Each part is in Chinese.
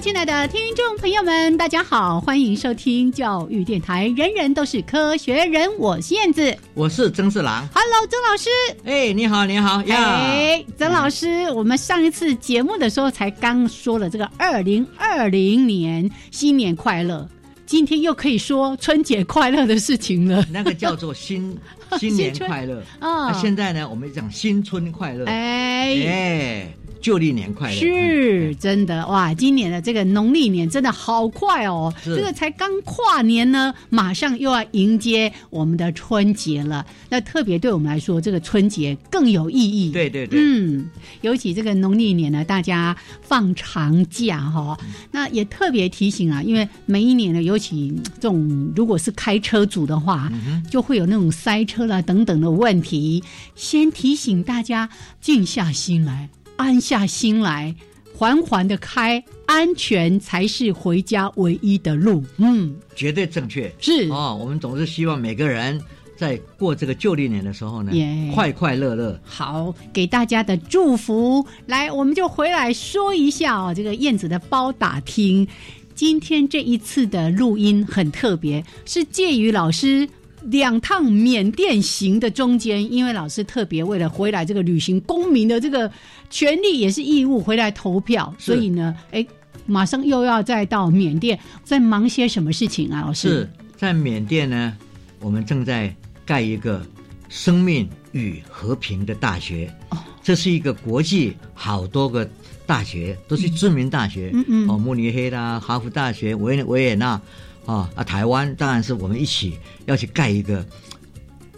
亲爱的听众朋友们，大家好，欢迎收听教育电台。人人都是科学人，我是燕子，我是曾世郎。Hello，曾老师。哎，你好，你好呀。哎，曾老师，我们上一次节目的时候才刚说了这个二零二零年新年快乐，今天又可以说春节快乐的事情了。那个叫做新 新年快乐啊。现在呢，我们讲新春快乐。哎哎。旧历年快乐，是真的哇！今年的这个农历年真的好快哦，这个才刚跨年呢，马上又要迎接我们的春节了。那特别对我们来说，这个春节更有意义。对对对，嗯，尤其这个农历年呢，大家放长假哈，那也特别提醒啊，因为每一年呢，尤其这种如果是开车族的话，就会有那种塞车啦等等的问题，先提醒大家静下心来。安下心来，缓缓的开，安全才是回家唯一的路。嗯，绝对正确。是哦，我们总是希望每个人在过这个旧历年的时候呢，快快乐乐。好，给大家的祝福。来，我们就回来说一下哦，这个燕子的包打听。今天这一次的录音很特别，是介于老师。两趟缅甸行的中间，因为老师特别为了回来这个履行公民的这个权利也是义务回来投票，所以呢，哎，马上又要再到缅甸，在忙些什么事情啊？老师是在缅甸呢，我们正在盖一个生命与和平的大学，哦，这是一个国际好多个大学都是知名大学，嗯嗯，哦，慕尼黑啦，哈佛大学，维维也纳。啊啊！台湾当然是我们一起要去盖一个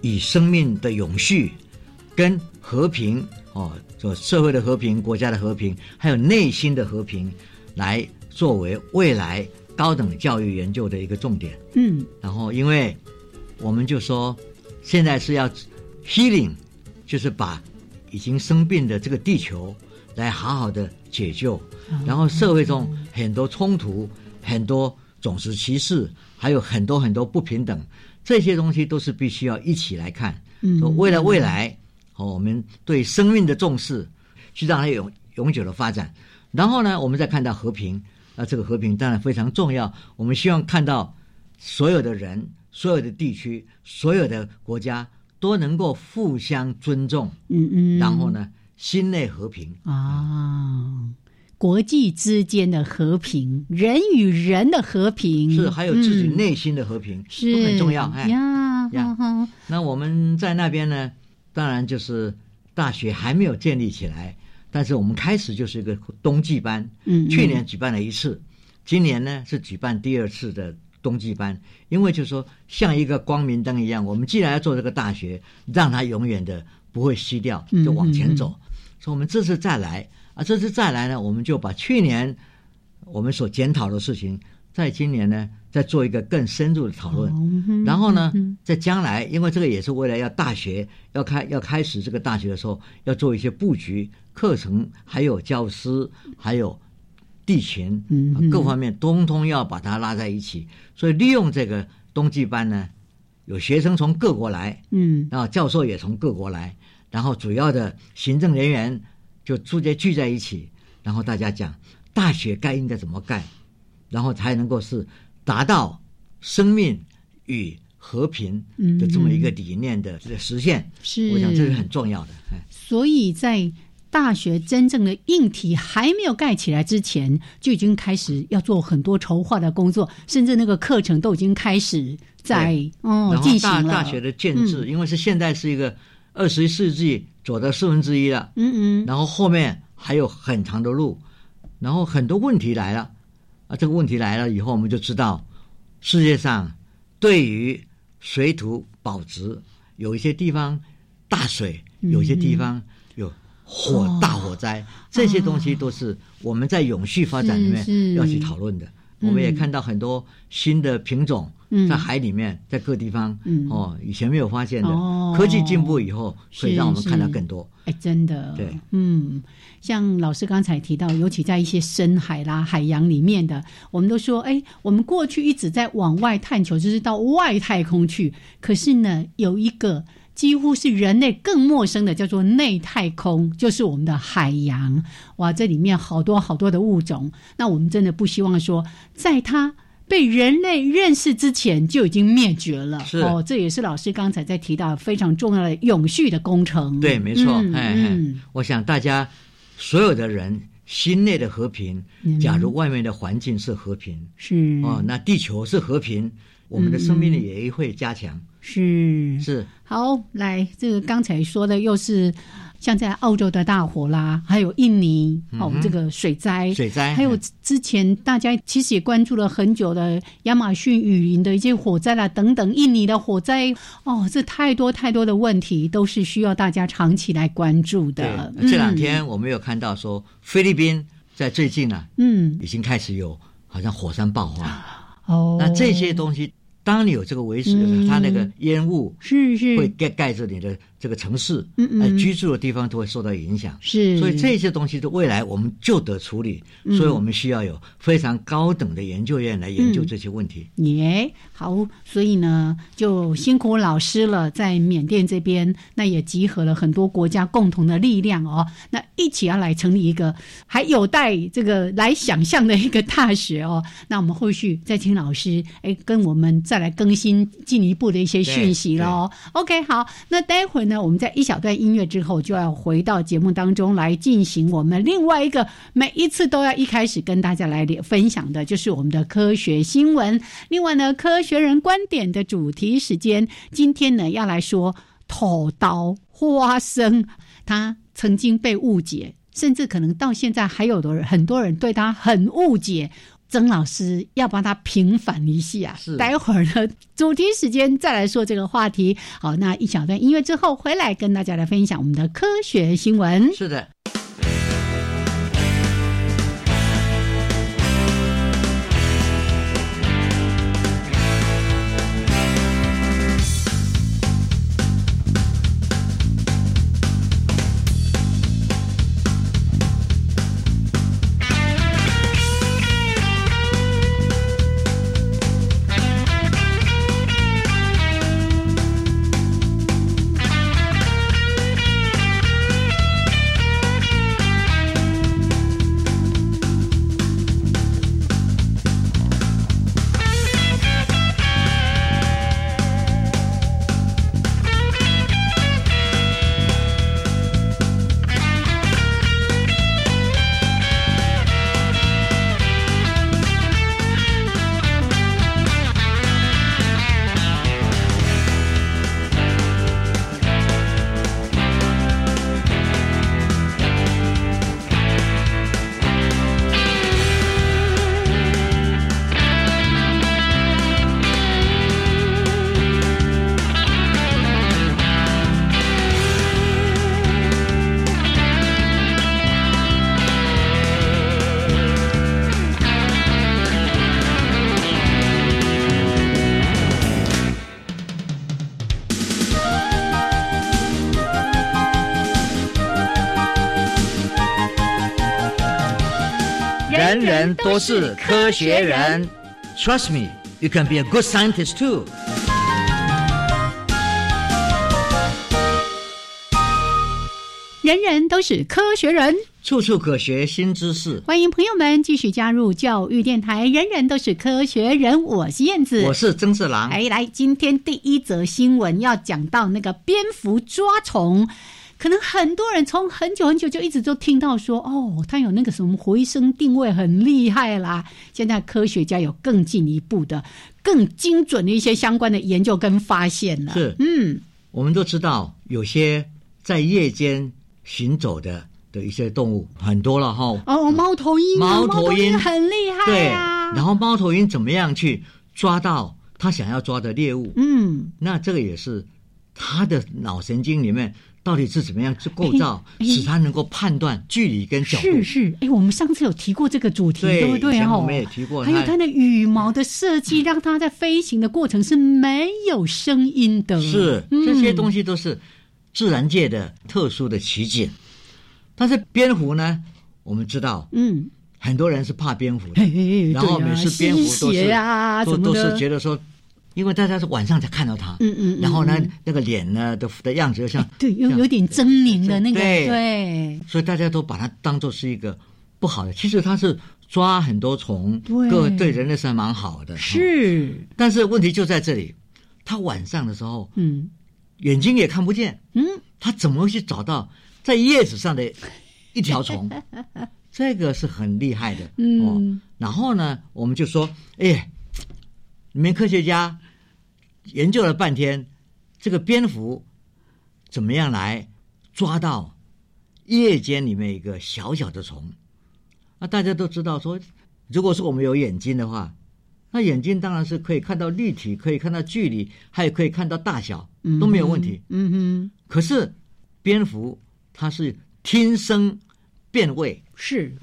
以生命的永续、跟和平哦，做社会的和平、国家的和平，还有内心的和平，来作为未来高等教育研究的一个重点。嗯，然后因为我们就说，现在是要 healing，就是把已经生病的这个地球来好好的解救，然后社会中很多冲突，很多。种族歧视还有很多很多不平等，这些东西都是必须要一起来看。嗯，为了未来，哦，我们对生命的重视，去让它永永久的发展。然后呢，我们再看到和平，那这个和平当然非常重要。我们希望看到所有的人、所有的地区、所有的国家都能够互相尊重。嗯嗯，然后呢，心内和平啊。国际之间的和平，人与人的和平，是还有自己内心的和平，是很重要。哎呀呀，那我们在那边呢，当然就是大学还没有建立起来，但是我们开始就是一个冬季班。嗯，去年举办了一次，今年呢是举办第二次的冬季班，因为就是说像一个光明灯一样，我们既然要做这个大学，让它永远的不会熄掉，就往前走。所以，我们这次再来。啊，这次再来呢，我们就把去年我们所检讨的事情，在今年呢，再做一个更深入的讨论。然后呢，在将来，因为这个也是为了要大学要开要开始这个大学的时候，要做一些布局、课程，还有教师，还有地勤，各方面通通要把它拉在一起。所以利用这个冬季班呢，有学生从各国来，嗯，然后教授也从各国来，然后主要的行政人员。就直接聚在一起，然后大家讲大学该应该怎么干，然后才能够是达到生命与和平的这么一个理念的这个实现。是，我想这是很重要的。所以在大学真正的硬体还没有盖起来之前，就已经开始要做很多筹划的工作，甚至那个课程都已经开始在哦进行了。大大学的建制，因为是现在是一个二十一世纪走到四分之一了，嗯嗯，然后后面还有很长的路，然后很多问题来了啊，这个问题来了以后，我们就知道世界上对于水土保值，有一些地方大水，有一些地方有火、哦。大火灾，这些东西都是我们在永续发展里面要去讨论的。我们也看到很多新的品种嗯。在海里面，在各地方、嗯。哦，以前没有发现的。哦。科技进步以后，可以是让我们看到更多。哎，真的，对，嗯，像老师刚才提到，尤其在一些深海啦、海洋里面的，我们都说，哎，我们过去一直在往外探求，就是到外太空去。可是呢，有一个几乎是人类更陌生的，叫做内太空，就是我们的海洋。哇，这里面好多好多的物种，那我们真的不希望说，在它。被人类认识之前就已经灭绝了，是哦，这也是老师刚才在提到非常重要的永续的工程。对，没错，嗯哎、嗯哎，我想大家所有的人心内的和平，嗯假如外面的环境是和平，是哦，那地球是和平，我们的生命力也会加强。是是，好，来，这个刚才说的又是像在澳洲的大火啦，还有印尼哦，这个水灾，水灾还有嗯之前大家其实也关注了很久的亚马逊雨林的一些火灾啦，等等，印尼的火灾哦，这太多太多的问题都是需要大家长期来关注对的。。这两嗯天我们有看到说，菲律宾在最近啊，嗯，已经开始有好像火山爆发。哦，那这些东西，当你有这个维持的时候，嗯它那个烟雾是是。会盖盖着你的这个城市，嗯嗯。呃，居住的地方都会受到影响。是，所以这些东西的未来我们就得处理，嗯所以我们需要有非常高等的研究院来研究这些问题。耶，好，所以呢，就辛苦老师了，在缅甸这边，那也集合了很多国家共同的力量哦，那一起要来成立一个还有待这个来想象的一个大学哦。那我们后续再请老师哎跟我们再来更新进一步的一些讯息喽。OK，好，那待会儿呢，我们在一小段音乐之后，就要回到节目当中来进行我们另外一个每一次都要一开始跟大家来分享的，就是我们的科学新闻。另外呢，科学人观点的主题时间，今天呢要来说土豆花生，它曾经被误解，甚至可能到现在还有的人很多人对它很误解。曾老师要帮他平反一下，是待会儿呢，主题时间再来说这个话题。好，那一小段音乐之后回来跟大家来分享我们的科学新闻。是的，人人都是科学人。Trust me, you can be a good scientist too. 人人都是科学人，处处可学新知识。欢迎朋友们继续加入教育电台。人人都是科学人，我是燕子，我是曾志郎。哎，来，今天第一则新闻要讲到那个蝙蝠抓虫。可能很多人从很久很久就一直都听到说，哦，它有那个什么回声定位很厉害啦。现在科学家有更进一步的、更精准的一些相关的研究跟发现了。是，嗯，我们都知道有些在夜间行走的的一些动物很多了哈。哦，猫头鹰啊，猫头头鹰很厉害对，啊。然后猫头鹰怎么样去抓到它想要抓的猎物？嗯，那这个也是它的脑神经里面到底是怎么样去构造，使它能够判断距离跟角度。是是，哎，我们上次有提过这个主题，对不对？哦，以前我们也提过还有它的羽毛的设计，让它在飞行的过程是没有声音的。是嗯。这些东西都是自然界的特殊的奇景。但是蝙蝠呢，我们知道嗯，很多人是怕蝙蝠的，然后每次蝙蝠都是啊都都是觉得说，因为大家是晚上才看到它，嗯嗯嗯然后呢嗯，那个脸呢的的样子又像对，有有点狰狞的那个，对对，所以大家都把它当做是一个不好的。其实它是抓很多虫，对各对人类是还蛮好的。哦，是，但是问题就在这里，它晚上的时候嗯眼睛也看不见，嗯，它怎么会去找到在叶子上的一条虫？这个是很厉害的，嗯哦。然后呢，我们就说，哎，你们科学家研究了半天，这个蝙蝠怎么样来抓到夜间里面一个小小的虫？那大家都知道说，如果说我们有眼睛的话，那眼睛当然是可以看到立体，可以看到距离，还有可以看到大小，嗯都没有问题。嗯哼，可是蝙蝠它是听声辨位，是，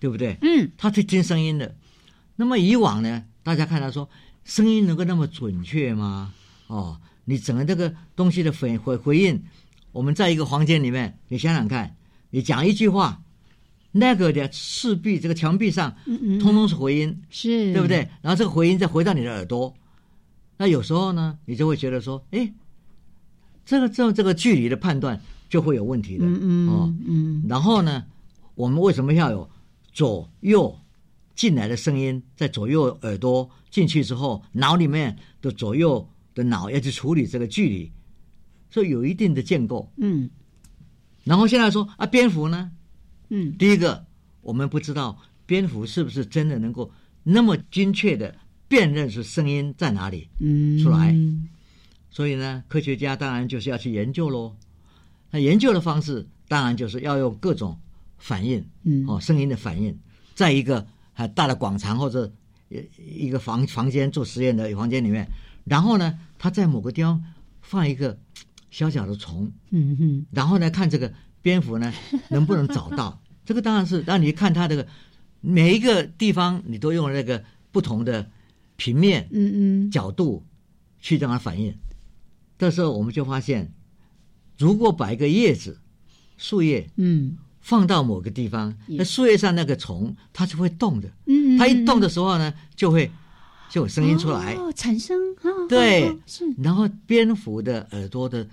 对不对？嗯它是听声音的。那么以往呢，大家看到说声音能够那么准确吗？哦，你整个这个东西的回回回应，我们在一个房间里面，你想想看，你讲一句话，那个的赤壁这个墙壁上，嗯嗯，通通是回音，是，对不？对？然后这个回音再回到你的耳朵，那有时候呢，你就会觉得说，哎，这个这这个距离的判断就会有问题的。嗯嗯哦，嗯然后呢，我们为什么要有左右进来的声音，在左右耳朵进去之后，脑里面的左右的脑要去处理这个距离，所以有一定的建构。嗯然后现在说啊，蝙蝠呢？嗯第一个，我们不知道蝙蝠是不是真的能够那么精确的辨认出声音在哪里。嗯，出来所以呢，科学家当然就是要去研究喽。那研究的方式当然就是要用各种反应，嗯哦，声音的反应，再一个很大的广场或者呃一个房房间做实验的房间里面，然后呢，他在某个地方放一个小小的虫，嗯哼，然后呢，看这个蝙蝠呢能不能找到。这个当然是让你看它这个每一个地方，你都用那个不同的平面，嗯嗯，角度去让它反应。这时候我们就发现，如果把一个叶子、树叶嗯放到某个地方，那树叶上那个虫它是会动的，嗯，它一动的时候呢，就会就有声音出来。哦，产生啊，对。哦是。然后蝙蝠的耳朵的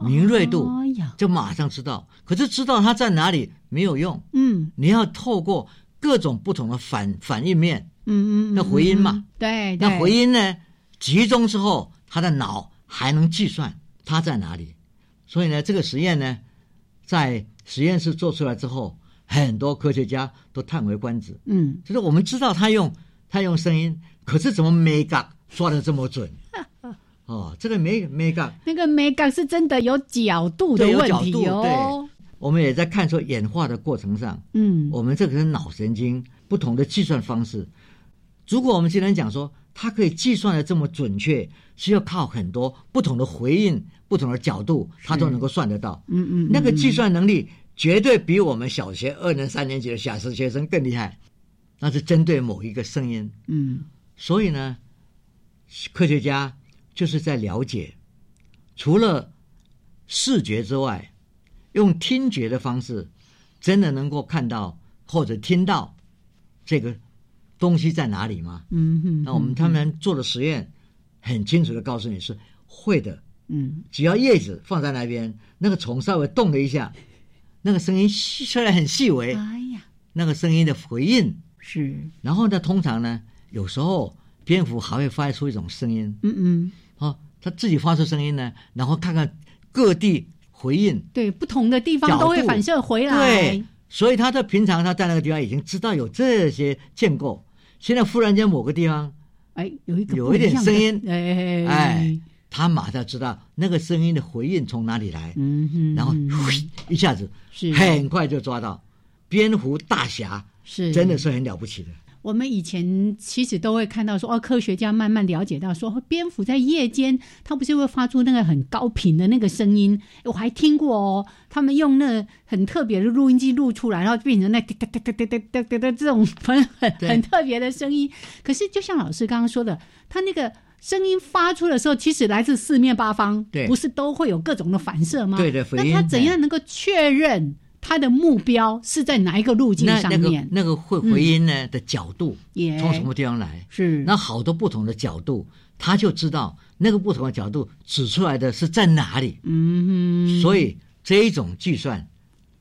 敏锐度就马上知道，可是知道它在哪里没有用，嗯。你要透过各种不同的反反应面，嗯嗯，那回音嘛。嗯，对，那回音呢集中之后，他的脑还能计算它在哪里。所以呢，这个实验呢，在实验室做出来之后，很多科学家都叹为观止。嗯就是我们知道他用他用声音，可是怎么抓的这么准？哦，这个 up，那个美感是真的有角度的有问题哦，我们也在看出演化的过程上，嗯我们这个是脑神经不同的计算方式。如果我们今天讲说它可以计算的这么准确，是要靠很多不同的回应、不同的角度，它都能够算得到。嗯嗯，那个计算能力绝对比我们小学二年、三年级的小学生更厉害。那是针对某一个声音，嗯所以呢，科学家就是在了解，除了视觉之外，用听觉的方式，真的能够看到或者听到这个东西在哪里吗？嗯哼，那我们他们做的实验很清楚的告诉你是会的，嗯。只要叶子放在那边，那个虫稍微动了一下，那个声音细虽然很细微，哎呀，那个声音的回应，是，然后呢，通常呢，有时候蝙蝠还会发出一种声音，嗯嗯。哦，它自己发出声音呢，然后看看各地回应，对，不同的地方都会反射回来。对。，所以他在平常他在那个地方已经知道有这些建构，现在忽然间某个地方，哎，有一个有一点声音哎哎，他马上知道那个声音的回应从哪里来，嗯哼，然后一下子是。很快就抓到蝙蝠大侠，是。真的是很了不起的。我们以前其实都会看到说，哦，科学家慢慢了解到说，蝙蝠在夜间它不是会发出那个很高频的那个声音，我还听过哦，他们用那很特别的录音机录出来，然后变成那哒哒哒哒哒哒哒哒这种很很很特别的声音。可是就像老师刚刚说的，它那个。声音发出的时候，其实来自四面八方，不是都会有各种的反射吗？那他怎样能够确认他的目标是在哪一个路径那那个上面？那个会回音呢、的角度从什么地方来？是那好多不同的角度，他就知道那个不同的角度指出来的是在哪里。嗯哼，所以这一种计算，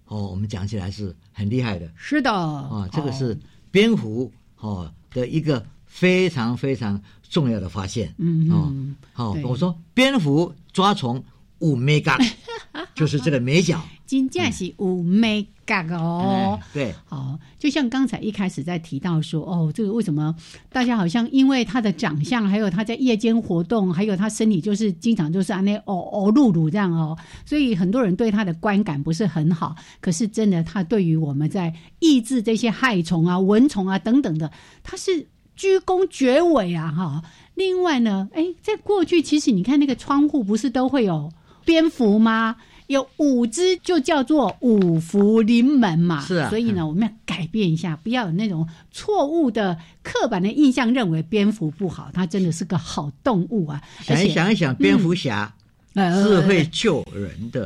哦，我们讲起来是很厉害的是的啊。这个是哦蝙蝠哦的一个非常非常重要的发现。嗯哦嗯，好、对我说蝙蝠抓虫五 mega，就是这个美角。真正是有美感哦。哎对，好，就像刚才一开始在提到说，哦，这个为什么大家好像因为他的长相，还有他在夜间活动，还有他身体就是经常就是啊那哦哦露露这样哦，所以很多人对他的观感不是很好。可是真的，他对于我们在抑制这些害虫啊、蚊虫啊等等的，他是居功厥伟啊哈。另外呢，哎，在过去其实你看那个窗户不是都会有蝙蝠吗？有五只就叫做五福临门嘛，是啊所以呢，我们要改变一下，不要有那种错误的刻板的印象，认为蝙蝠不好，它真的是个好动物啊。想一想一想，蝙蝠侠呃是会救人的。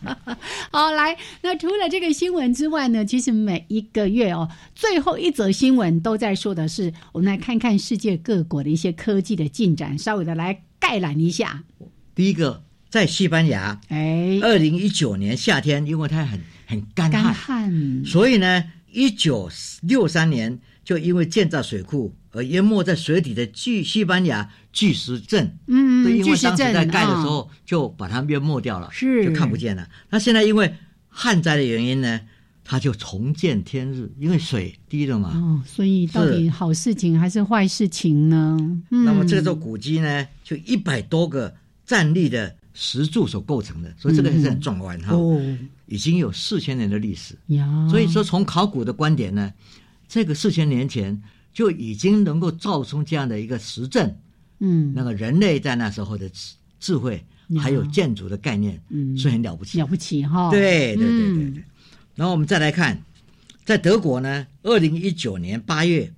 好，来，那除了这个新闻之外呢，其实每一个月哦，最后一则新闻都在说的是，我们来看看世界各国的一些科技的进展，稍微的来概览一下。第一个在西班牙，哎，二零一九年夏天，因为它很很干干旱，所以呢，一九六三年就因为建造水库而淹没在水底的巨西班牙巨石阵。嗯，对，因为巨石阵当时在盖的时啊候就把它淹没掉了，是就看不见了。那现在因为旱灾的原因呢，它就重见天日，因为水低了嘛。哦，所以到底好事情还是坏事情呢？嗯，那么这座古迹呢，就一百多个站立的石柱所构成的，所以这个也是很壮观哈。哦。已经有四千年的历史，所以说从考古的观点呢，这个四千年前就已经能够造出这样的一个实证，嗯，那个人类在那时候的智智慧还有建筑的概念，嗯。是很了不起。了不起哈，对对对对嗯。对。然后我们再来看，在德国呢，二零一九年八月，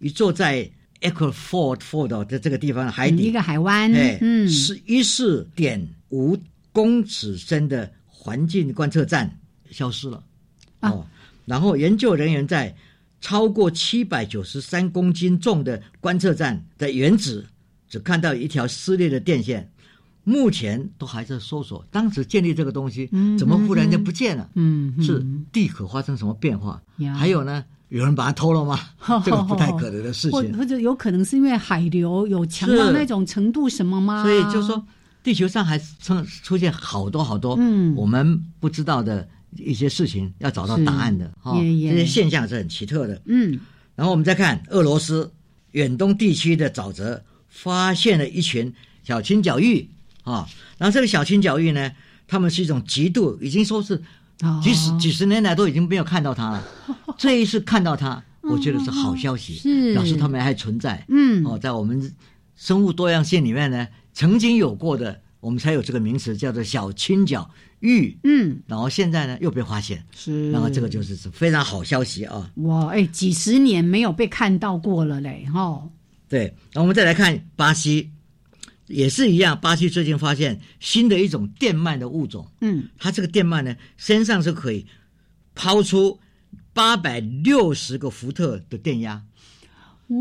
一座在 Eckford Ford 的这个地方的海底，嗯一个海湾，哎，嗯，是一四点五公尺深的环境观测站消失了。啊哦，然后研究人员在超过七百九十三公斤重的观测站的原址，只看到一条撕裂的电线。目前都还在搜索，当时建立这个东西，嗯怎么忽然间不见了？嗯，嗯是地壳发生什么变化？呀还有呢，有人把它偷了吗？这个不太可能的事情。或者有可能是因为海流有强到那种程度什么吗？所以就说，地球上还出出现好多好多嗯我们不知道的一些事情，要找到答案的哈。这些现象是很奇特的。嗯，然后我们再看俄罗斯远东地区的沼泽，发现了一群小青角鹬啊。然后这个小青角鹬呢，它们是一种极度已经说是哦几十几十年来都已经没有看到它了，这一次看到它，我觉得是好消息，是表示它们还存在。嗯哦，在我们生物多样性里面呢，曾经有过的，我们才有这个名词叫做小青角玉。嗯，然后现在呢又被发现，是，那么这个就是是非常好消息啊。哇，哎，几十年没有被看到过了嘞，哈，对，那我们再来看巴西，也是一样，巴西最近发现新的一种电鳗的物种，嗯，它这个电鳗呢身上是可以抛出八百六十个伏特的电压，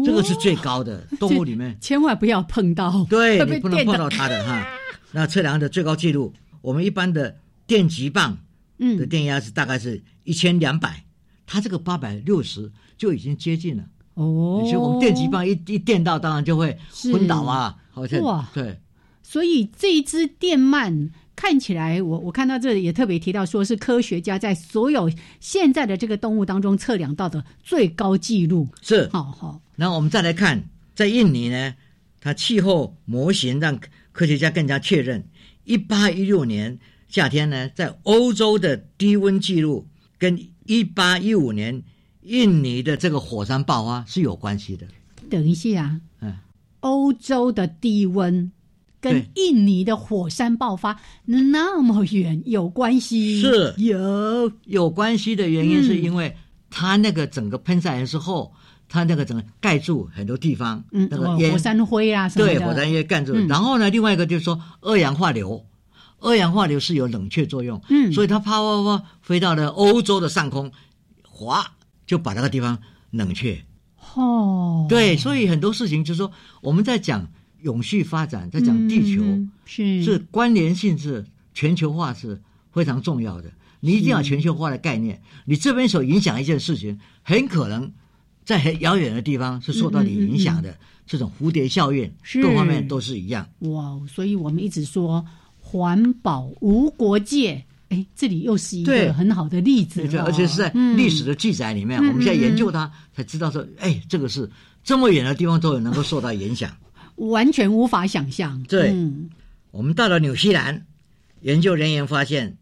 这个是最高的动物里面。千万不要碰到，对你不能碰到。到它的哈。那测量的最高记录，我们一般的电极棒的嗯，电压是大概是一千两百，它这个八百六十就已经接近了。哦，所以我们电极棒一一电到，当然就会昏倒啊，好像哇。对。所以这一只电鳗看起来，我我看到这里也特别提到，说是科学家在所有现在的这个动物当中测量到的最高记录。是，好好，然后我们再来看，在印尼呢，它气候模型让科学家更加确认，一八一六年夏天呢，在欧洲的低温记录跟一八一五年印尼的这个火山爆发是有关系的。等一下，嗯，欧洲的低温跟印尼的火山爆发那么远有关系？是。有，有关系的原因嗯。是因为它那个整个喷晒完之后，它那个整个盖住很多地方，嗯，那个火山灰啊什么的，对，火山烟盖住。嗯然后呢，另外一个就是说二氧化硫，二氧化硫是有冷却作用，嗯所以它啪啪啪飞到了欧洲的上空，哗就把那个地方冷却。哦，对，所以很多事情就是说我们在讲永续发展，在讲地球、嗯是是关联性是全球化是非常重要的。你一定要全球化的概念，你这边所影响一件事情，很可能在很遥远的地方是受到你影响的。这种蝴蝶效应，是各方面都是一样。哇，所以我们一直说环保无国界，哎，这里又是一个很好的例子对对，而且是在嗯历史的记载里面，嗯我们现在研究它，才知道说，哎，这个是这么远的地方都有能够受到影响。完全无法想象。对嗯我们到了纽西兰，研究人员发现，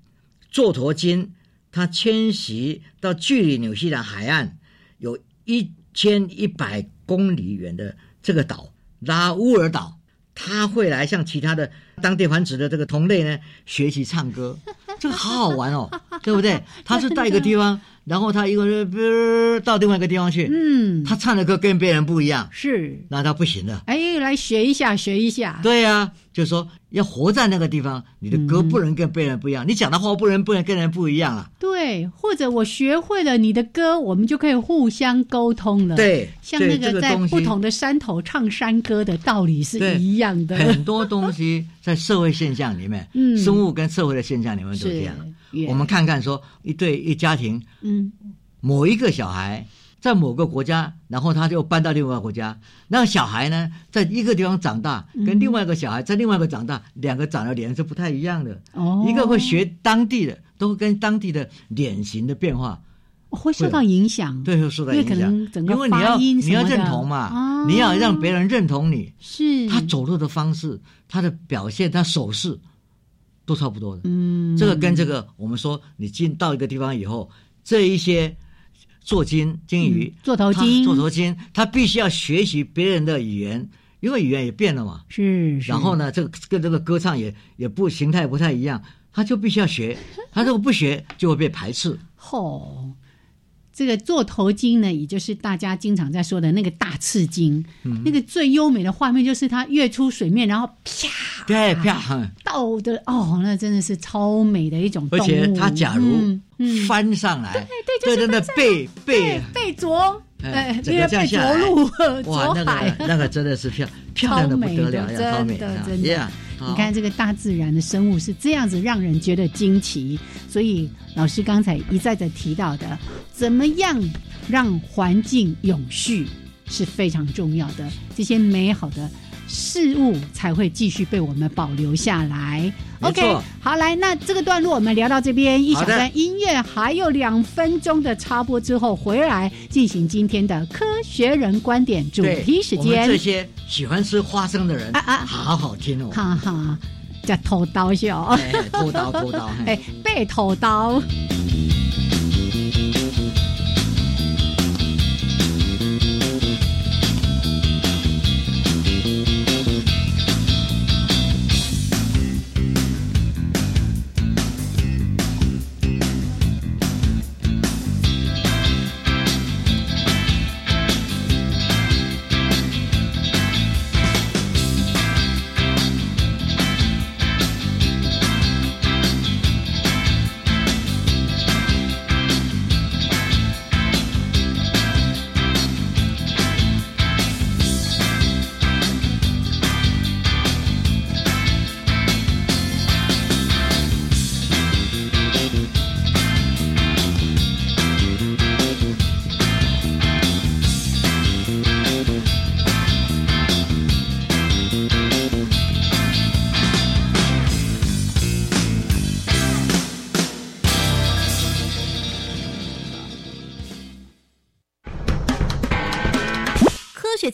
座头鲸它迁徙到距离纽西兰海岸有一千一百公里远的这个岛拉乌尔岛，他会来向其他的当地繁殖的这个同类呢学习唱歌，这个好好玩哦，对不对？他是到一个地方，然后他一个人呃到另外一个地方去，嗯，他唱的歌跟别人不一样，是，那他不行了。哎，来学一下，学一下。对呀、就是说要活在那个地方，你的歌不能跟别人不一样，你讲的话不能不能跟人不一样啊。对，或者我学会了你的歌，我们就可以互相沟通了。，对，像那个在不同的山头唱山歌的道理是一样的。很多东西在社会现象里面，嗯生物跟社会的现象里面都这样。我们看看说，一对一家庭，嗯某一个小孩在某个国家，然后他就搬到另外一个国家，那个小孩呢，在一个地方长大，嗯跟另外一个小孩在另外一个长大，两个长的脸是不太一样的。哦，一个会学当地的，都会跟当地的脸型的变化会受到影响。对，会受到影响。因为你要你要认同嘛，啊你要让别人认同你，是他走路的方式、他的表现、他手势都差不多的。嗯，这个跟这个我们说，你进到一个地方以后，这一些做金金鱼嗯、座头金做头金，他必须要学习别人的语言，因为语言也变了嘛。是，是然后呢，这个跟这个歌唱也也不形态不太一样，他就必须要学，他如果不学就会被排斥。吼，这个座头鲸呢，也就是大家经常在说的那个大刺鲸，嗯。那个最优美的画面就是它跃出水面，然后啪对，啪，倒的哦，那真的是超美的一种动物。而且它假如翻上来，对就是对那背背。对，背着，哎这样下来哇，那个，那个真的是漂漂亮的不得了超美的呀，超美真的啊真的。你看这个大自然的生物是这样子让人觉得惊奇，所以老师刚才一再的提到的，怎么样让环境永续是非常重要的，这些美好的事物才会继续被我们保留下来。OK，好，来，那这个段落我们聊到这边，一小段音乐，还有两分钟的插播之后，回来进行今天的科学人观点主对题时间。这些喜欢吃花生的人啊啊好好听哦，哈哈，叫偷刀笑。哎偷刀偷刀，嘿 哎，被偷刀。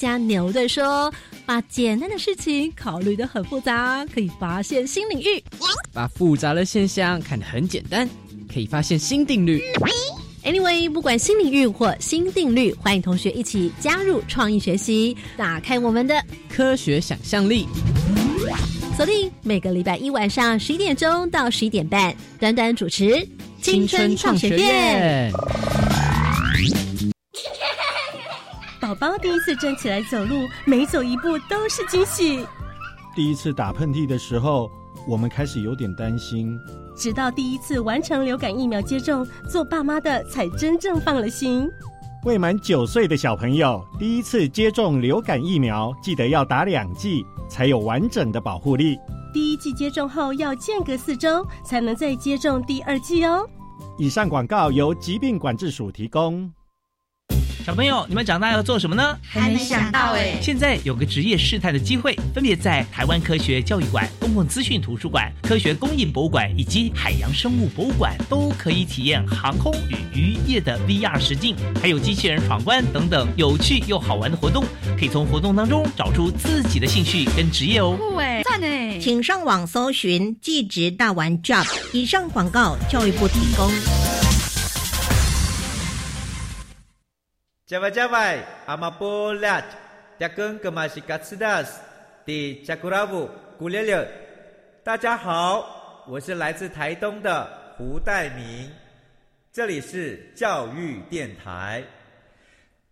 家牛队说：“把简单的事情考虑的很复杂，可以发现新领域；把复杂的现象看得很简单，可以发现新定律。” Anyway，不管新领域或新定律，欢迎同学一起加入创意学习，打开我们的科学想象力。锁定每个礼拜一晚上十一点钟到十一点半，短短主持青春创学院。宝宝第一次站起来走路，每走一步都是惊喜。第一次打喷嚏的时候，我们开始有点担心。直到第一次完成流感疫苗接种，做爸妈的才真正放了心。未满九岁的小朋友第一次接种流感疫苗，记得要打两剂，才有完整的保护力。第一剂接种后要间隔四周，才能再接种第二剂哦。以上广告由疾病管制署提供。小朋友，你们长大要做什么呢？还没想到哎。现在有个职业试探的机会，分别在台湾科学教育馆、公共资讯图书馆、科学工艺博物馆以及海洋生物博物馆，都可以体验航空与渔业的 VR 实境，还有机器人闯关等等有趣又好玩的活动。可以从活动当中找出自己的兴趣跟职业哦。酷哎，赞哎！请上网搜寻“技职大玩 Job”。以上广告，教育部提供。加外加外，阿玛波拉，扎根格玛西卡斯达斯，的加库拉布古列列。大家好，我是来自台东的胡代明，这里是教育电台。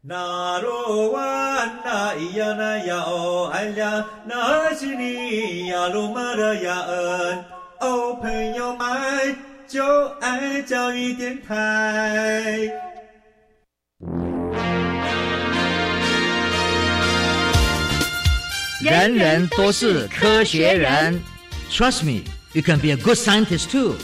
那罗哇那咿呀那呀哦哎呀，那是你呀鲁玛的呀恩哦，朋友们就爱教育电台。人人都是科学人，Trust me, you can be a good scientist too.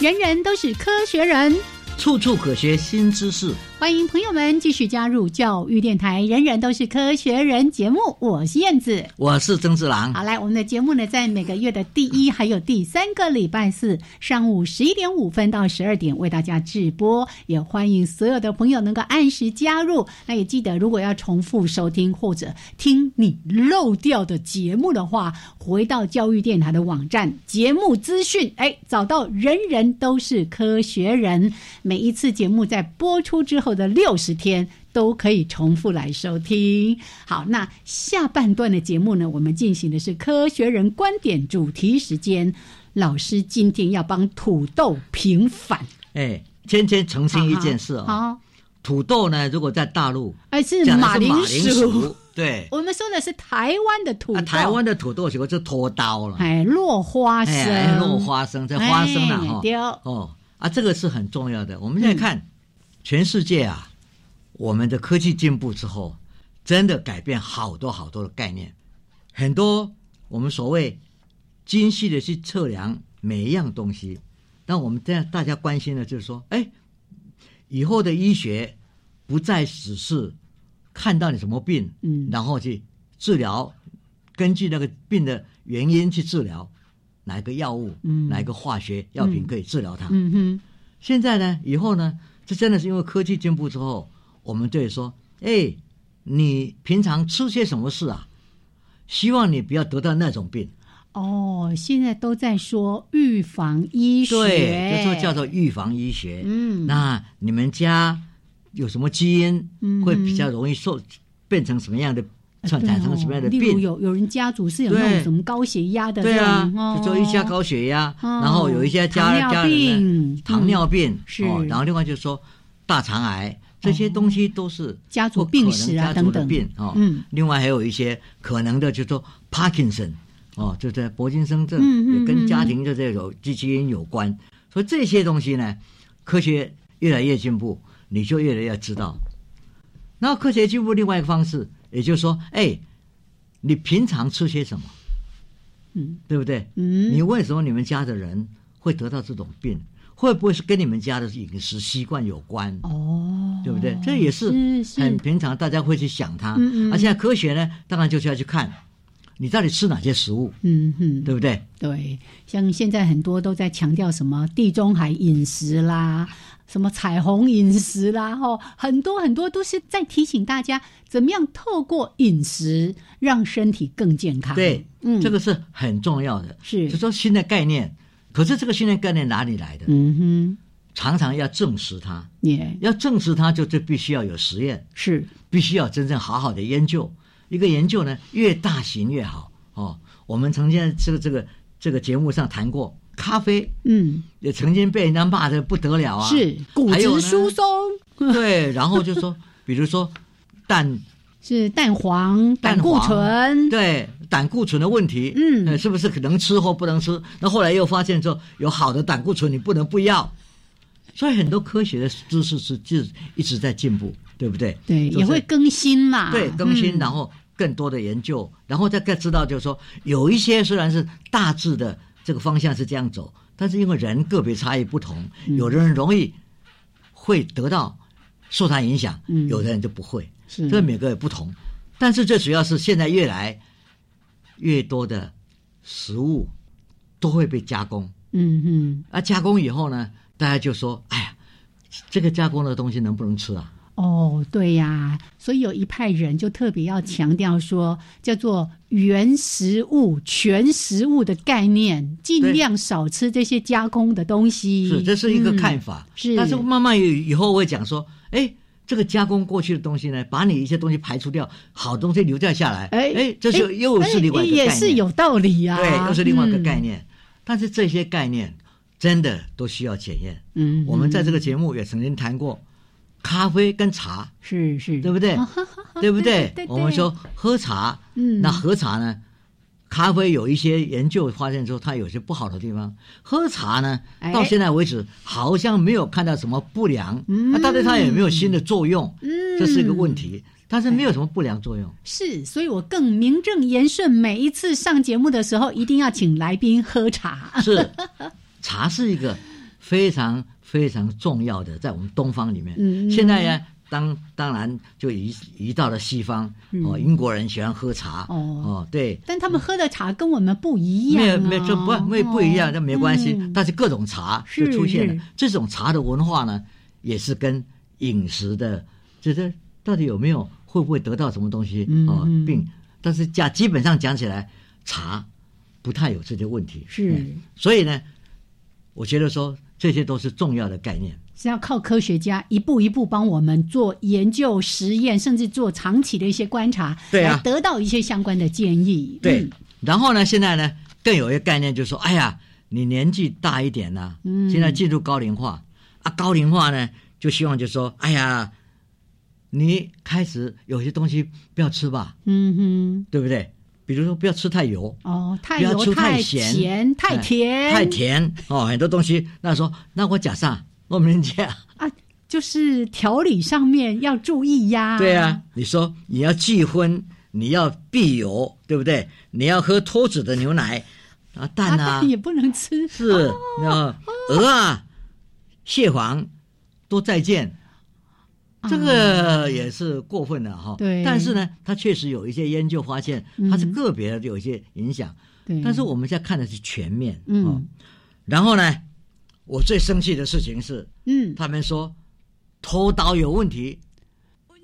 人人都是科学人，处处可学新知识。欢迎朋友们继续加入教育电台，人人都是科学人节目。我是燕子，我是曾志郎。好，来我们的节目呢，在每个月的第一还有第三个礼拜四上午十一点五分到十二点为大家直播，也欢迎所有的朋友能够按时加入。那也记得，如果要重复收听或者听你漏掉的节目的话，回到教育电台的网站节目资讯，哎，找到人人都是科学人。每一次节目在播出之后。的六十天都可以重复来收听。好，那下半段的节目呢？我们进行的是科学人观点主题时间。老师今天要帮土豆平反。哎，天天澄清一件事啊。土豆呢，如果在大陆，哎是马铃薯。对，我们说的是台湾的土豆。台湾的土豆结果就脱刀了。哎，落花生，落花生，这花生了哈。哦啊，这个是很重要的。我们现在看。全世界啊，我们的科技进步之后，真的改变好多好多的概念，很多我们所谓精细的去测量每一样东西。那我们这样大家关心的就是说，哎，以后的医学不再只是看到你什么病，嗯，然后去治疗，根据那个病的原因去治疗，哪一个药物，嗯，哪一个化学药品可以治疗它。嗯哼，现在呢，以后呢？这真的是因为科技进步之后，我们对说：“哎，你平常吃些什么事啊？希望你不要得到那种病。”哦，现在都在说预防医学，对，就说叫做预防医学。嗯，那你们家有什么基因会比较容易受变成什么样的产产生什么样的病？例如有有人家族是有那种什么高血压的，对啊，就说一家高血压，然后有一些家家人糖尿病是，然后另外就是说大肠癌这些东西都是家族病史啊等等。病哦。嗯，另外还有一些可能的，就说 Parkinson。哦，就在柏金森症也跟家庭的这种基因有关，所以这些东西呢，科学越来越进步，你就越来越知道。那科学进步另外一个方式，也就是说，哎，你平常吃些什么？嗯，对不对？嗯，你为什么你们家的人会得到这种病？会不会是跟你们家的饮食习惯有关？哦，对不对？这也是很平常，大家会去想它。而现在科学呢，当然就是要去看。你到底吃哪些食物，嗯哼，对不对？对，像现在很多都在强调什么地中海饮食啦，什么彩虹饮食啦，吼，很多很多都是在提醒大家怎么样透过饮食让身体更健康。对，嗯，这个是很重要的，是就说新的概念。可是这个新的概念哪里来的？嗯哼，常常要证实它，也要证实它，就就必须要有实验，是必须要真正好好的研究。一个研究呢，越大型越好哦。我们曾经在这个这个这个节目上谈过，咖啡。嗯。也曾经被人家骂的不得了啊，是骨质疏松，对，然后就说，比如说蛋。是蛋黄、胆固醇，对胆固醇的问题，嗯。呃是不是可能吃或不能吃？那后来又发现说，有好的胆固醇你不能不要，所以很多科学的知识是就一直在进步，对不对？对，就是也会更新嘛，对更新，嗯。然后更多的研究，然后再更知道，就是说有一些虽然是大致的这个方向是这样走，但是因为人个别差异不同，嗯有的人容易会得到受它影响，嗯有的人就不会，是这每个也不同。但是最主要是现在越来越多的食物都会被加工，嗯嗯。啊，加工以后呢，大家就说，哎呀，这个加工的东西能不能吃啊？哦，对呀，所以有一派人就特别要强调说，叫做原食物、全食物的概念，尽量少吃这些加工的东西。是，这是一个看嗯法。是，但是慢慢以以后会讲说，哎，这个加工过去的东西呢，把你一些东西排除掉，好东西留在下来，哎哎，这就哎又是另外一个概念，也是有道理啊。对，又是另外一个概嗯。念。但是这些概念真的都需要检验。嗯，我们在这个个节目也曾经谈过，咖啡跟茶，是是，对不对？对不对对？我们说喝茶，嗯，那喝茶呢？咖啡有一些研究发现说它有些不好的地方，喝茶呢，哎到现在为止好像没有看到什么不良，嗯那到底它有没有新的作用？嗯这是一个问题，但是没有什么不良作用。是，所以我更名正言顺，每一次上节目的时候，一定要请来宾喝茶。是，茶是一个非常非常重要的，在我们东方里面。嗯现在呢，当当然就移移到了西方。嗯哦，英国人喜欢喝茶。哦哦，对，但他们喝的茶跟我们不一样、啊，没有没有这不没不一样，哦这没关系。嗯但是各种茶就出现了是，这种茶的文化呢，也是跟饮食的，就是到底有没有会不会得到什么东西嗯哦嗯病？但是讲基本上讲起来，茶不太有这些问题。是嗯所以呢，我觉得说这些都是重要的概念。是要靠科学家一步一步帮我们做研究、实验，甚至做长期的一些观察，对啊来得到一些相关的建议。对，嗯然后呢，现在呢更有一个概念，就是说，哎呀，你年纪大一点了、嗯现在进入高龄化啊，高龄化呢就希望就说，哎呀，你开始有些东西不要吃吧，嗯哼对不对？比如说不要吃太油，哦，太不要吃油、太咸、咸、太哎甜、太甜哦，很多东西。那说，那我假上我们家，啊，就是调理上面要注意呀。对啊，你说你要忌荤，你要避油，对不对？你要喝脱脂的牛奶啊，蛋啊，蛋也不能吃。是，然后鹅啊、蟹黄都再见，这个也是过分的哈。啊对。但是呢，它确实有一些研究发现，它是嗯个别的有一些影响。对，但是我们现在看的是全面。嗯。哦。然后呢，我最生气的事情是，嗯，他们说偷刀有问题，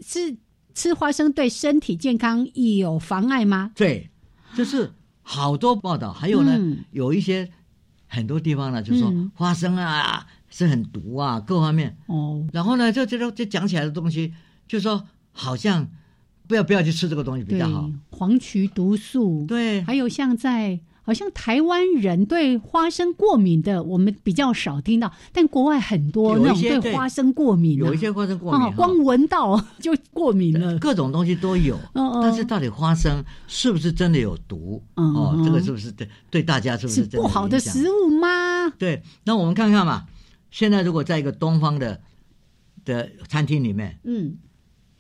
是吃花生对身体健康有妨碍吗？对，就是好多报道，还有呢，嗯。有一些很多地方呢，就说嗯。花生啊是很毒啊，各方面。哦，然后呢，就这这这讲起来的东西，就说好像不要不要去吃这个东西比较好。，黄曲毒素，对，还有像在好像台湾人对花生过敏的，我们比较少听到，但国外很多那种对花生过敏、啊，有一些花生过敏，啊光闻到就过敏了。各种东西都有。哦哦但是到底花生是不是真的有毒？哦这个是不是对对大家是不是不好的食物吗？对，那我们看看嘛，现在如果在一个东方的的餐厅里面，嗯，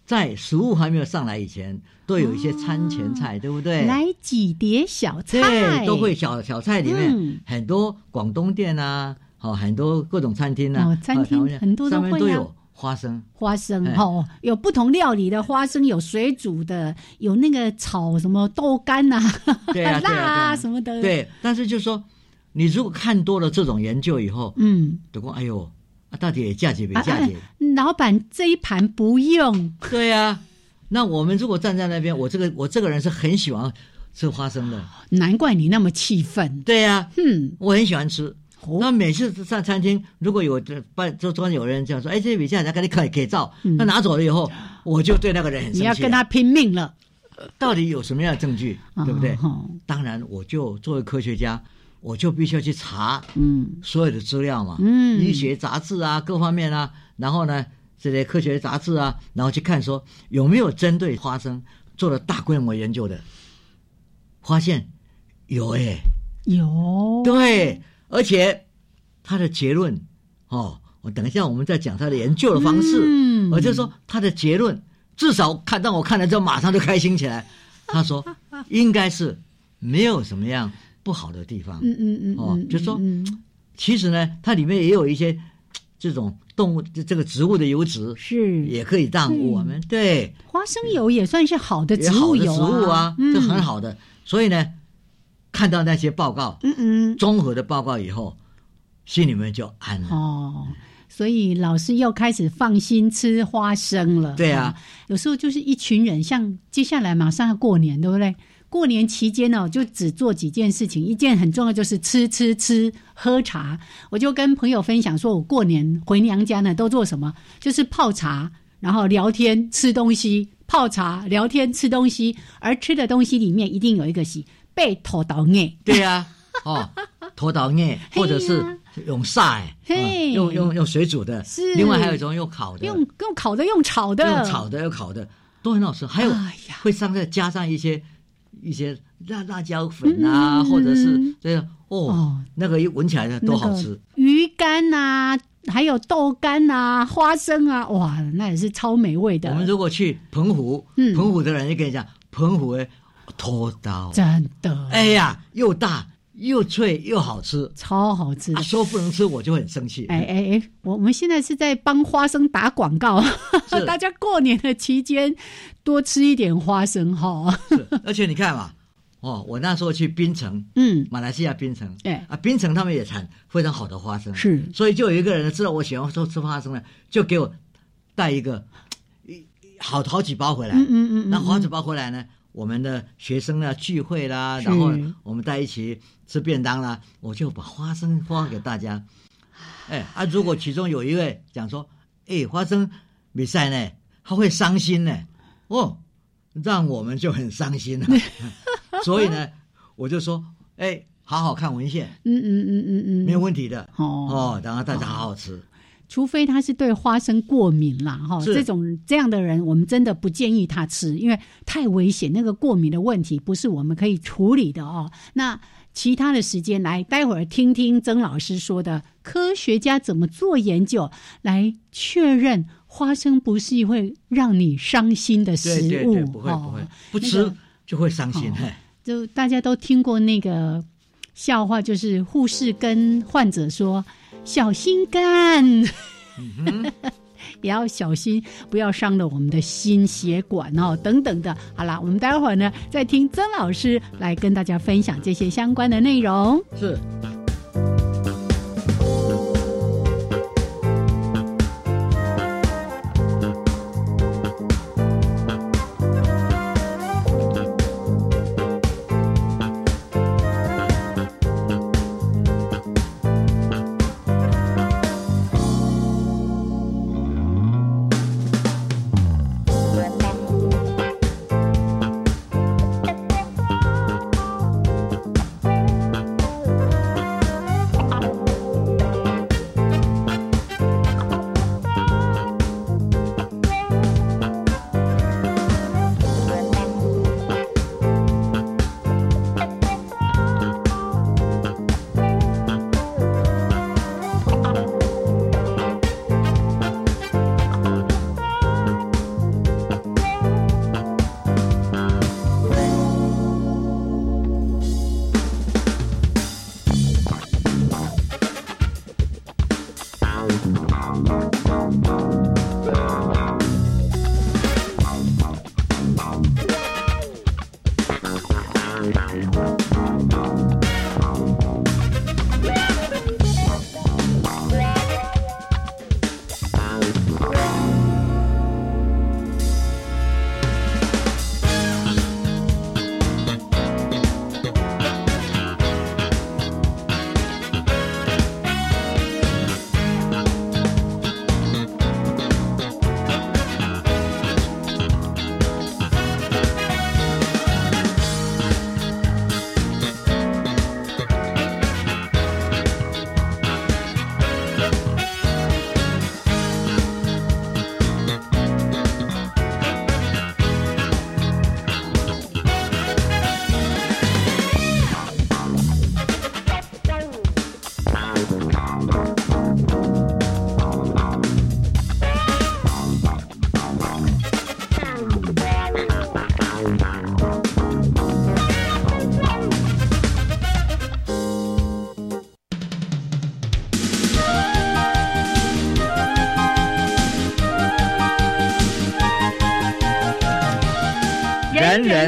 在食物还没有上来以前，都有一些餐前菜，对不对？来几碟小菜，对，都会小小菜里面、嗯。很多广东店啊，好、很多各种餐厅啊，哦餐厅很多都会啊。上面都有花生，花生哎。哦，有不同料理的花生，有水煮的，有那个炒什么豆干 呐、对啊，辣啊，什么的。，对，但是就说你如果看多了这种研究以后，嗯，就讲哎呦，啊，到底价值没啊价值？老板这一盘不用，对呀、那我们如果站在那边，我这个我这个人是很喜欢吃花生的，难怪你那么气愤。对呀、嗯，我很喜欢吃。哦。那每次上餐厅，如果有这办桌桌上有人这样说，哎，这笔价钱给你可以给照，那拿走了以后，我就对那个人很生气。嗯你要跟他拼命了，到底有什么样的证据，对不对？哦。当然，我就作为科学家，我就必须要去查嗯。所有的资料嘛，嗯。医学杂志啊，各方面啊，然后呢，这些科学杂志啊，然后去看说有没有针对花生做了大规模研究的，发现有诶、有。对，而且他的结论哦，我等一下我们再讲他的研究的方式，嗯。我就说他的结论，至少看到我看了之后马上就开心起来。他说应该是没有什么样不好的地方，嗯嗯嗯哦嗯，就说嗯其实呢，它里面也有一些这种动物这这个植物的油脂，是也可以让我们对花生油也算是好的植也好的植物油啊，嗯这很好的。所以呢，看到那些报告，嗯嗯综合的报告以后，心里面就安了。哦。所以老师又开始放心吃花生了。对啊哦有时候就是一群人，像接下来马上要过年，对不对？过年期间呢，就只做几件事情，一件很重要就是吃吃吃喝茶。我就跟朋友分享说，我过年回娘家呢都做什么？就是泡茶，然后聊天吃东西，泡茶聊天吃东西，而吃的东西里面一定有一个是被头倒叶。对呀、哦，头倒叶或者是用晒，用用用水煮的，是另外还有一种用烤的，用用烤的，用炒的，用炒的，用烤的，都很好吃。还有哎呀会上再加上一些一些辣辣椒粉啊，嗯或者是这样哦，哦。那个一闻起来呢都好吃。那个鱼干呐、还有豆干呐、花生啊，哇，那也是超美味的。我们如果去澎湖，嗯。澎湖的人就跟你讲，澎湖的拖刀，真的，哎呀，又大又脆又好吃。超好吃的。啊，。说不能吃我就很生气。哎哎哎，我我们现在是在帮花生打广告，是。大家过年的期间多吃一点花生哈。是，而且你看嘛，哦，我那时候去槟城，嗯，马来西亚槟城，对啊，槟城他们也产非常好的花生，是。所以就有一个人知道我喜欢说吃花生呢，就给我带一个一好好几包回来，嗯嗯嗯嗯那好几包回来呢，我们的学生呢聚会啦，然后我们在一起吃便当啦，我就把花生发给大家，哎啊，如果其中有一位讲说，哎，花生比赛呢，他会伤心呢，哦，让我们就很伤心了。所以呢，我就说，哎，好好看文献，嗯嗯嗯嗯嗯，没有问题的。哦哦，然后大家好好吃。除非他是对花生过敏啦，哈，是这种这样的人，我们真的不建议他吃，因为太危险。那个过敏的问题不是我们可以处理的哦。那其他的时间来，待会儿听听曾老师说的科学家怎么做研究，来确认花生不是会让你伤心的食物，对对对，不会哦不会，不吃就会伤心。哦就大家都听过那个笑话，就是护士跟患者说：“小 心肝，也要小心，不要伤了我们的心血管哦，等等的。”好啦，我们待会儿呢再听曾老师来跟大家分享这些相关的内容。是。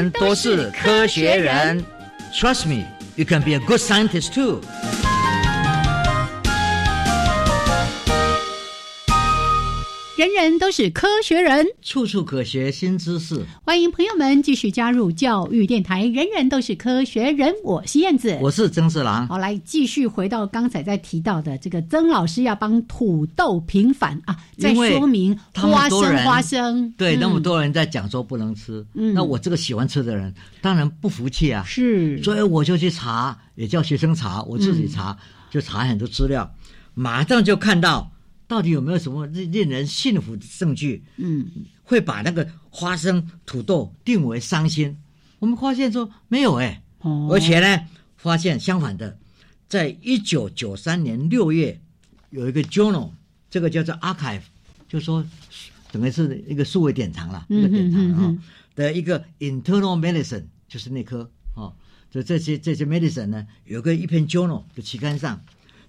人人都是科学人。Trust me, you can be a good scientist too. 人人都是科学人，处处可学新知识。欢迎朋友们继续加入教育电台。人人都是科学人，我是燕子，我是曾四郎。好，来继续回到刚才在提到的这个曾老师要帮土豆平反啊，在说明花生花生。对，那么多人在讲说不能吃，嗯，那我这个喜欢吃的人当然不服气啊，是，所以我就去查，也叫学生查，我自己查，就查很多资料，马上就看到。到底有没有什么令人信服的证据？嗯，会把那个花生、土豆定为伤心？我们发现说没有哎，而且呢，发现相反的，在一九九三年六月有一个 journal，这个叫做 archive，就说等于是一个数位典藏了，一个典藏啊的一个 internal medicine，就是内科啊，就这些这些 medicine 呢，有个一篇 journal 的期刊上。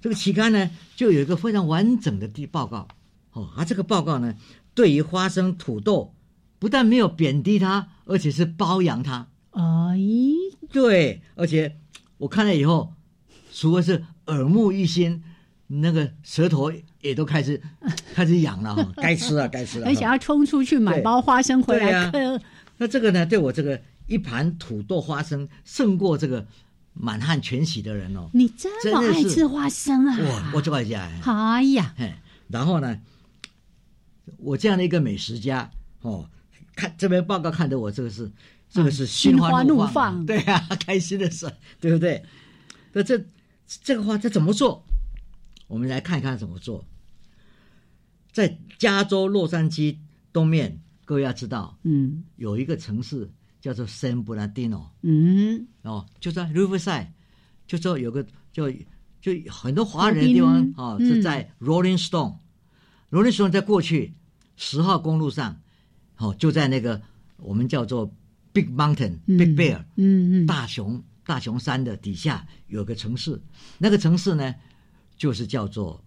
这个期刊呢，就有一个非常完整的地报告，哦，而这个报告呢，对于花生、土豆，不但没有贬低它，而且是褒扬它。哎，对，而且我看了以后，除了是耳目一新，那个舌头也都开始开始痒了哈，该吃了，该吃了，而且要冲出去买包花生回来嗑。那这个呢，对我这个一盘土豆花生胜过这个。满汉全席的人哦，你这么爱吃花生啊？我我就爱家。哎呀，然后呢，我这样的一个美食家哦，看这边报告看的我这个是这个是心花怒放，对啊，开心的事，对不对？那这这个话这怎么做？我们来看一看怎么做。在加州洛杉矶东面，各位要知道，嗯，有一个城市。叫做 San Bernardino，嗯，哦，就在 Riverside，就说有个就就很多华人的地方啊，是在 Rolling Stone，Rolling Stone 在过去十号公路上，哦，就在那个我们叫做 Big Mountain，Big Bear，嗯嗯，大熊大熊山的底下有个城市，那个城市呢，就是叫做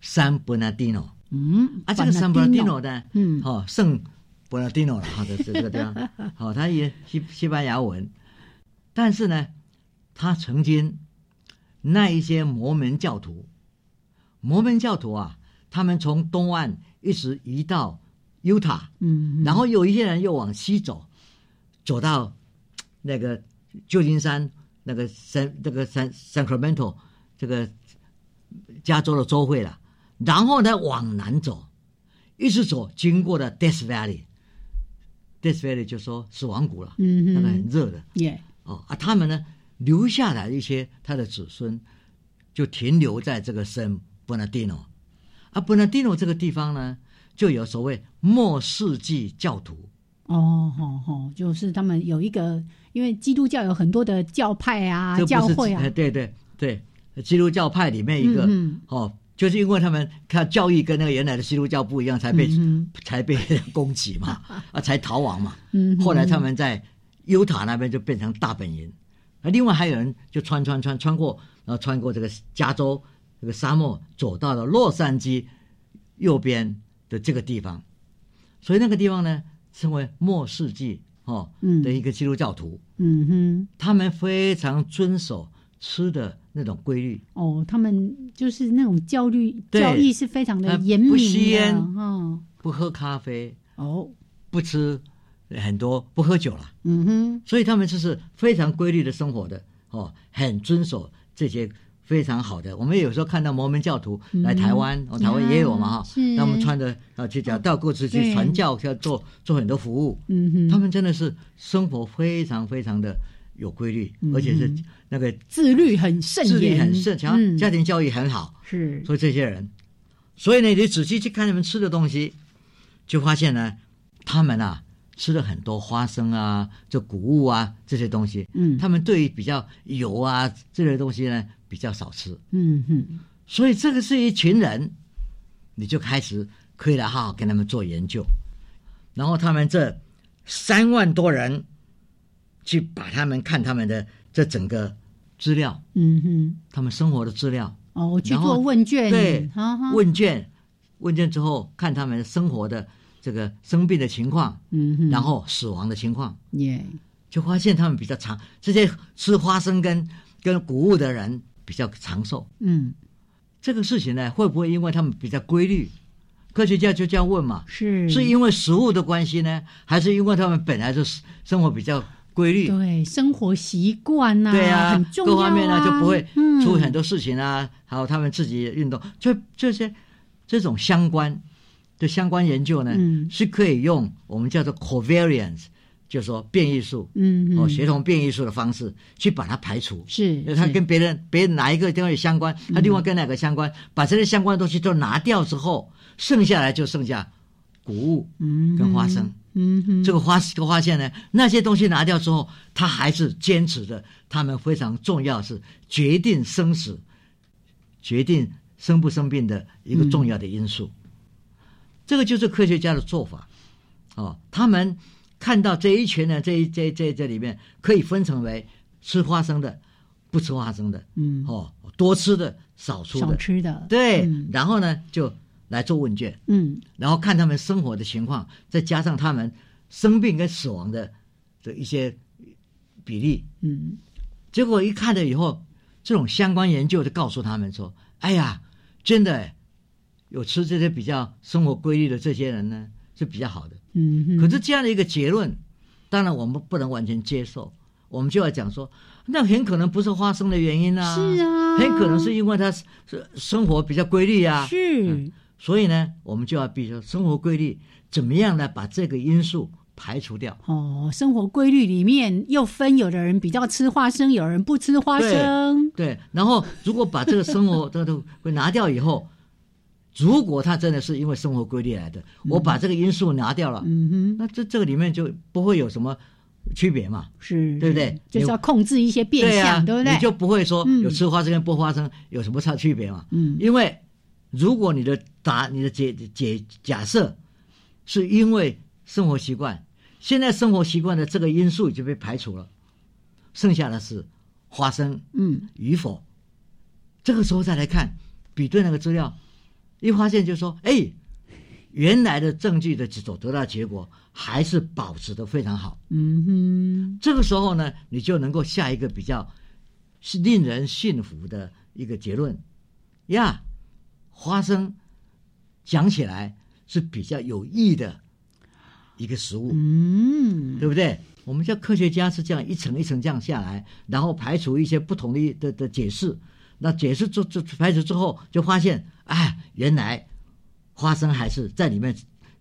San Bernardino，嗯，啊，这个 San Bernardino 呢，嗯，哦，圣。布拉蒂诺了，哈，这，这个地方，好，他也西西班牙文，但是呢，他曾经那一些摩门教徒，摩门教徒啊，他们从东岸一直移到犹他，嗯，然后有一些人又往西走，走到那个旧金山那个山那个山 Sacramento 这个加州的州会了，然后呢往南走，一直走经过了 Death Valley。Death Valley 就说死亡谷了，嗯那个很热的，耶，哦啊，他们呢留下来一些他的子孙，就停留在这个圣 Bernardino，啊，Bernardino 这个地方呢，就有所谓末世纪教徒，哦，好好，就是他们有一个，因为基督教有很多的教派啊，教会啊，对对对，基督教派里面一个，哦。就是因为他们看教育跟那个原来的基督教不一样，才被才被攻击嘛，啊，才逃亡嘛。后来他们在犹塔那边就变成大本营，那另外还有人就穿穿穿穿过，然后穿过这个加州这个沙漠，走到了洛杉矶右边的这个地方，所以那个地方呢称为末世纪哦的一个基督教徒。嗯哼，他们非常遵守吃的。那种规律。哦，他们就是那种教律教义是非常的严明的，不吸烟，不喝咖啡，哦，不吃很多，不喝酒了，嗯哼，所以他们就是非常规律的生活的，哦，很遵守这些非常好的。我们有时候看到摩门教徒来台湾，哦，台湾也有嘛，哈，那我们穿着啊去讲到各自去传教，要做做很多服务，嗯哼，他们真的是生活非常非常的。有规律，而且是那个自律很甚，自律很甚，强家庭教育很好，是。所以这些人，所以呢，你仔细去看他们吃的东西，就发现呢，他们啊吃了很多花生啊，这谷物啊这些东西，嗯，他们对于比较油啊这类东西呢比较少吃，嗯哼。所以这个是一群人，你就开始可以来好好跟他们做研究，然后他们这三万多人。去把他们看他们的这整个资料，嗯哼，他们生活的资料。哦，去做问卷，对，问卷，问卷之后看他们生活的这个生病的情况，嗯哼，然后死亡的情况，耶，就发现他们比较长，这些吃花生跟跟谷物的人比较长寿。嗯，这个事情呢，会不会因为他们比较规律？科学家就这样问嘛，是。是因为食物的关系呢，还是因为他们本来就生活比较规律？对生活习惯呐，对啊，很重要各方面呢就不会嗯出很多事情啊，还有他们自己运动，就这些这种相关的相关研究呢，嗯是可以用我们叫做 covariance，就是说变异数，嗯嗯哦，协同变异数的方式去把它排除。是因为它跟别人别人哪一个地方有相关，它另外跟哪个相关，把这些相关的东西都拿掉之后，剩下来就剩下谷物嗯跟花生。嗯哼，这个发这个发现呢，那些东西拿掉之后，他还是坚持的，他们非常重要是决定生死、决定生不生病的一个重要的因素。这个就是科学家的做法。哦，他们看到这一群呢，这一这这这里面可以分成为吃花生的、不吃花生的，嗯。哦，多吃的、少吃少，吃的，对，嗯。然后呢就来做问卷，嗯。然后看他们生活的情况，再加上他们生病跟死亡的的一些比例，嗯。结果一看了以后，这种相关研究就告诉他们说：“哎呀，真的哎有吃这些比较生活规律的这些人呢是比较好的。嗯，可是这样的一个结论，当然我们不能完全接受，我们就要讲说，那很可能不是花生的原因啊，是啊。很可能是因为他是是生活比较规律啊，是所以呢，我们就要比如说生活规律怎么样呢？把这个因素排除掉。哦，生活规律里面又分，有的人比较吃花生，有人不吃花生，对，然后如果把这个生活这个都会拿掉以后，如果他真的是因为生活规律来的，我把这个因素拿掉了，嗯哼，那这这个里面就不会有什么区别嘛，是，对不对？就是要控制一些变相，对不对？你就不会说嗯有吃花生跟不花生有什么差区别嘛？嗯因为如果你的答你的解解假设是因为生活习惯，现在生活习惯的这个因素已经被排除了，剩下的是花生嗯与否。这个时候再来看比对那个资料，一发现就说，哎，原来的证据的所得到的结果还是保持的非常好。嗯哼，这个时候呢，你就能够下一个比较是令人信服的一个结论呀。花生讲起来是比较有益的一个食物，嗯，对不对？我们叫科学家是这样一层一层这样下来，然后排除一些不同的的的解释。那解释之之排除之后，就发现，哎，原来花生还是在里面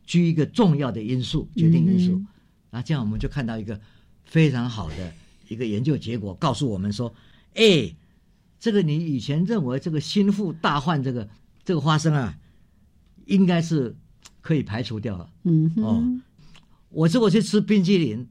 居一个重要的因素，决定因素。嗯那这样我们就看到一个非常好的一个研究结果，告诉我们说，哎，这个你以前认为这个心腹大患这个这个花生啊，应该是可以排除掉了。嗯哼，哦我如果去吃冰淇淋，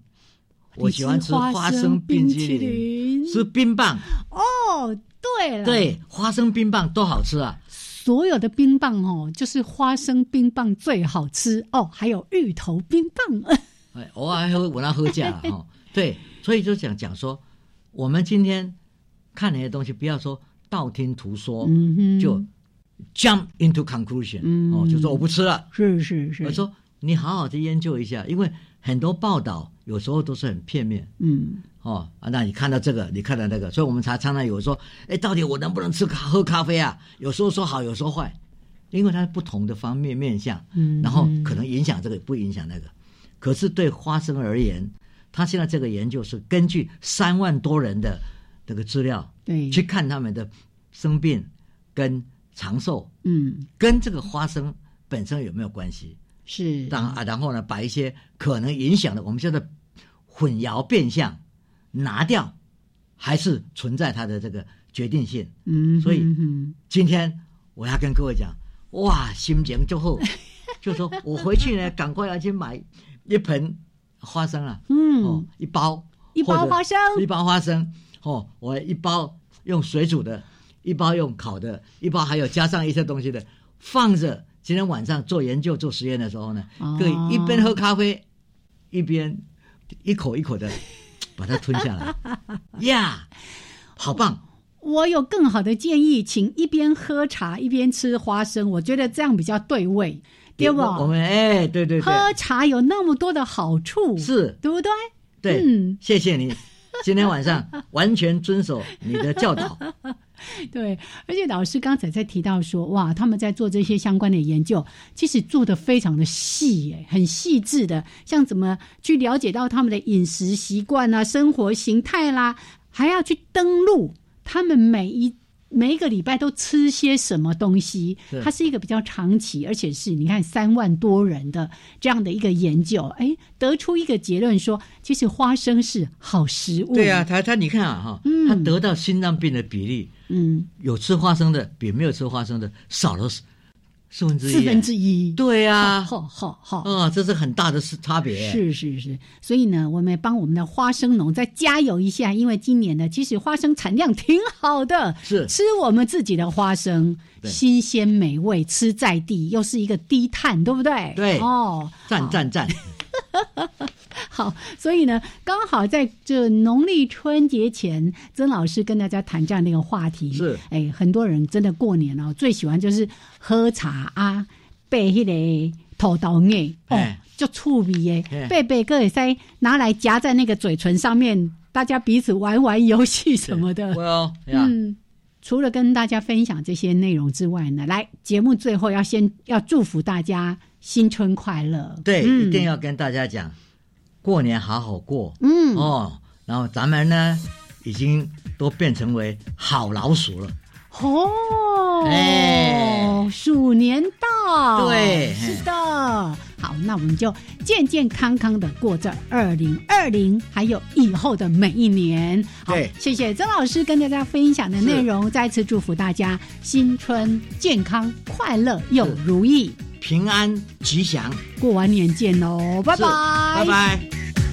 我喜欢吃花生冰淇冰淇淋，吃冰棒，哦，对了，对，花生冰棒多好吃啊！所有的冰棒哦，就是花生冰棒最好吃哦，还有芋头冰棒。哎，偶尔还喝我那喝价 了哈。对，所以就想讲说，我们今天看那些东西，不要说道听途说，嗯哼，就 jump into conclusion，、嗯哦，就说我不吃了。是是是，我说你好好的研究一下，因为很多报道有时候都是很片面。嗯哦啊，那你看到这个，你看到那个，所以我们才常常有说，哎，到底我能不能吃咖喝咖啡啊？有时候说好，有时候坏，因为它是不同的方面面相，嗯，然后可能影响这个，不影响那个。可是对花生而言，他现在这个研究是根据三万多人的这个资料对去看他们的生病跟长寿，嗯。跟这个花生本身有没有关系？是，然啊，然后呢，把一些可能影响的，我们叫做混淆变相拿掉，还是存在它的这个决定性。嗯，所以嗯今天我要跟各位讲，哇，心情就好，就说我回去呢，赶快要去买一盆花生啊，嗯。哦，一包，一包花生。一包花生，哦，我一包用水煮的，一包用烤的，一包还有加上一些东西的，放着。今天晚上做研究、做实验的时候呢，哦可以一边喝咖啡，一边一口一口的 把它吞下来，呀，好棒！我有更好的建议，请一边喝茶一边吃花生，我觉得这样比较对味，对不？我们哎，对对对，喝茶有那么多的好处，是对不对？对，嗯，谢谢你，今天晚上完全遵守你的教导。对，而且老师刚才在提到说，哇，他们在做这些相关的研究，其实做的非常的细，哎，很细致的，像怎么去了解到他们的饮食习惯啊、生活形态啦，还要去登录他们每一每一个礼拜都吃些什么东西。它是一个比较长期，而且是你看三万多人的这样的一个研究，哎，得出一个结论说，其实花生是好食物。对啊，他他你看啊哈，嗯他得到心脏病的比例。嗯，有吃花生的比没有吃花生的少了四分之一，四分之一，对呀，好好好，啊，这是很大的差别。是是是，所以呢，我们帮我们的花生农再加油一下，因为今年呢，其实花生产量挺好的，是。吃我们自己的花生，新鲜美味，吃在地，又是一个低碳，对不对？对，哦，赞赞赞。好，所以呢，刚好在这农历春节前，曾老师跟大家谈这样的一个话题。是，哎，很多人真的过年哦，最喜欢就是喝茶啊，背那个土豆叶哦，就醋味耶，背背个也塞拿来夹在那个嘴唇上面，大家彼此玩玩游戏什么的。嗯，除了跟大家分享这些内容之外呢，来节目最后要先要祝福大家新春快乐。对，嗯。一定要跟大家讲。过年好好过，嗯。哦，然后咱们呢，已经都变成为好老鼠了，哦，哎，鼠年到，对，是的，好，那我们就健健康康的过这二零二零，还有以后的每一年。好，谢谢曾老师跟大家分享的内容，再次祝福大家新春健康、快乐又如意，平安吉祥，过完年见喽，拜拜，拜拜。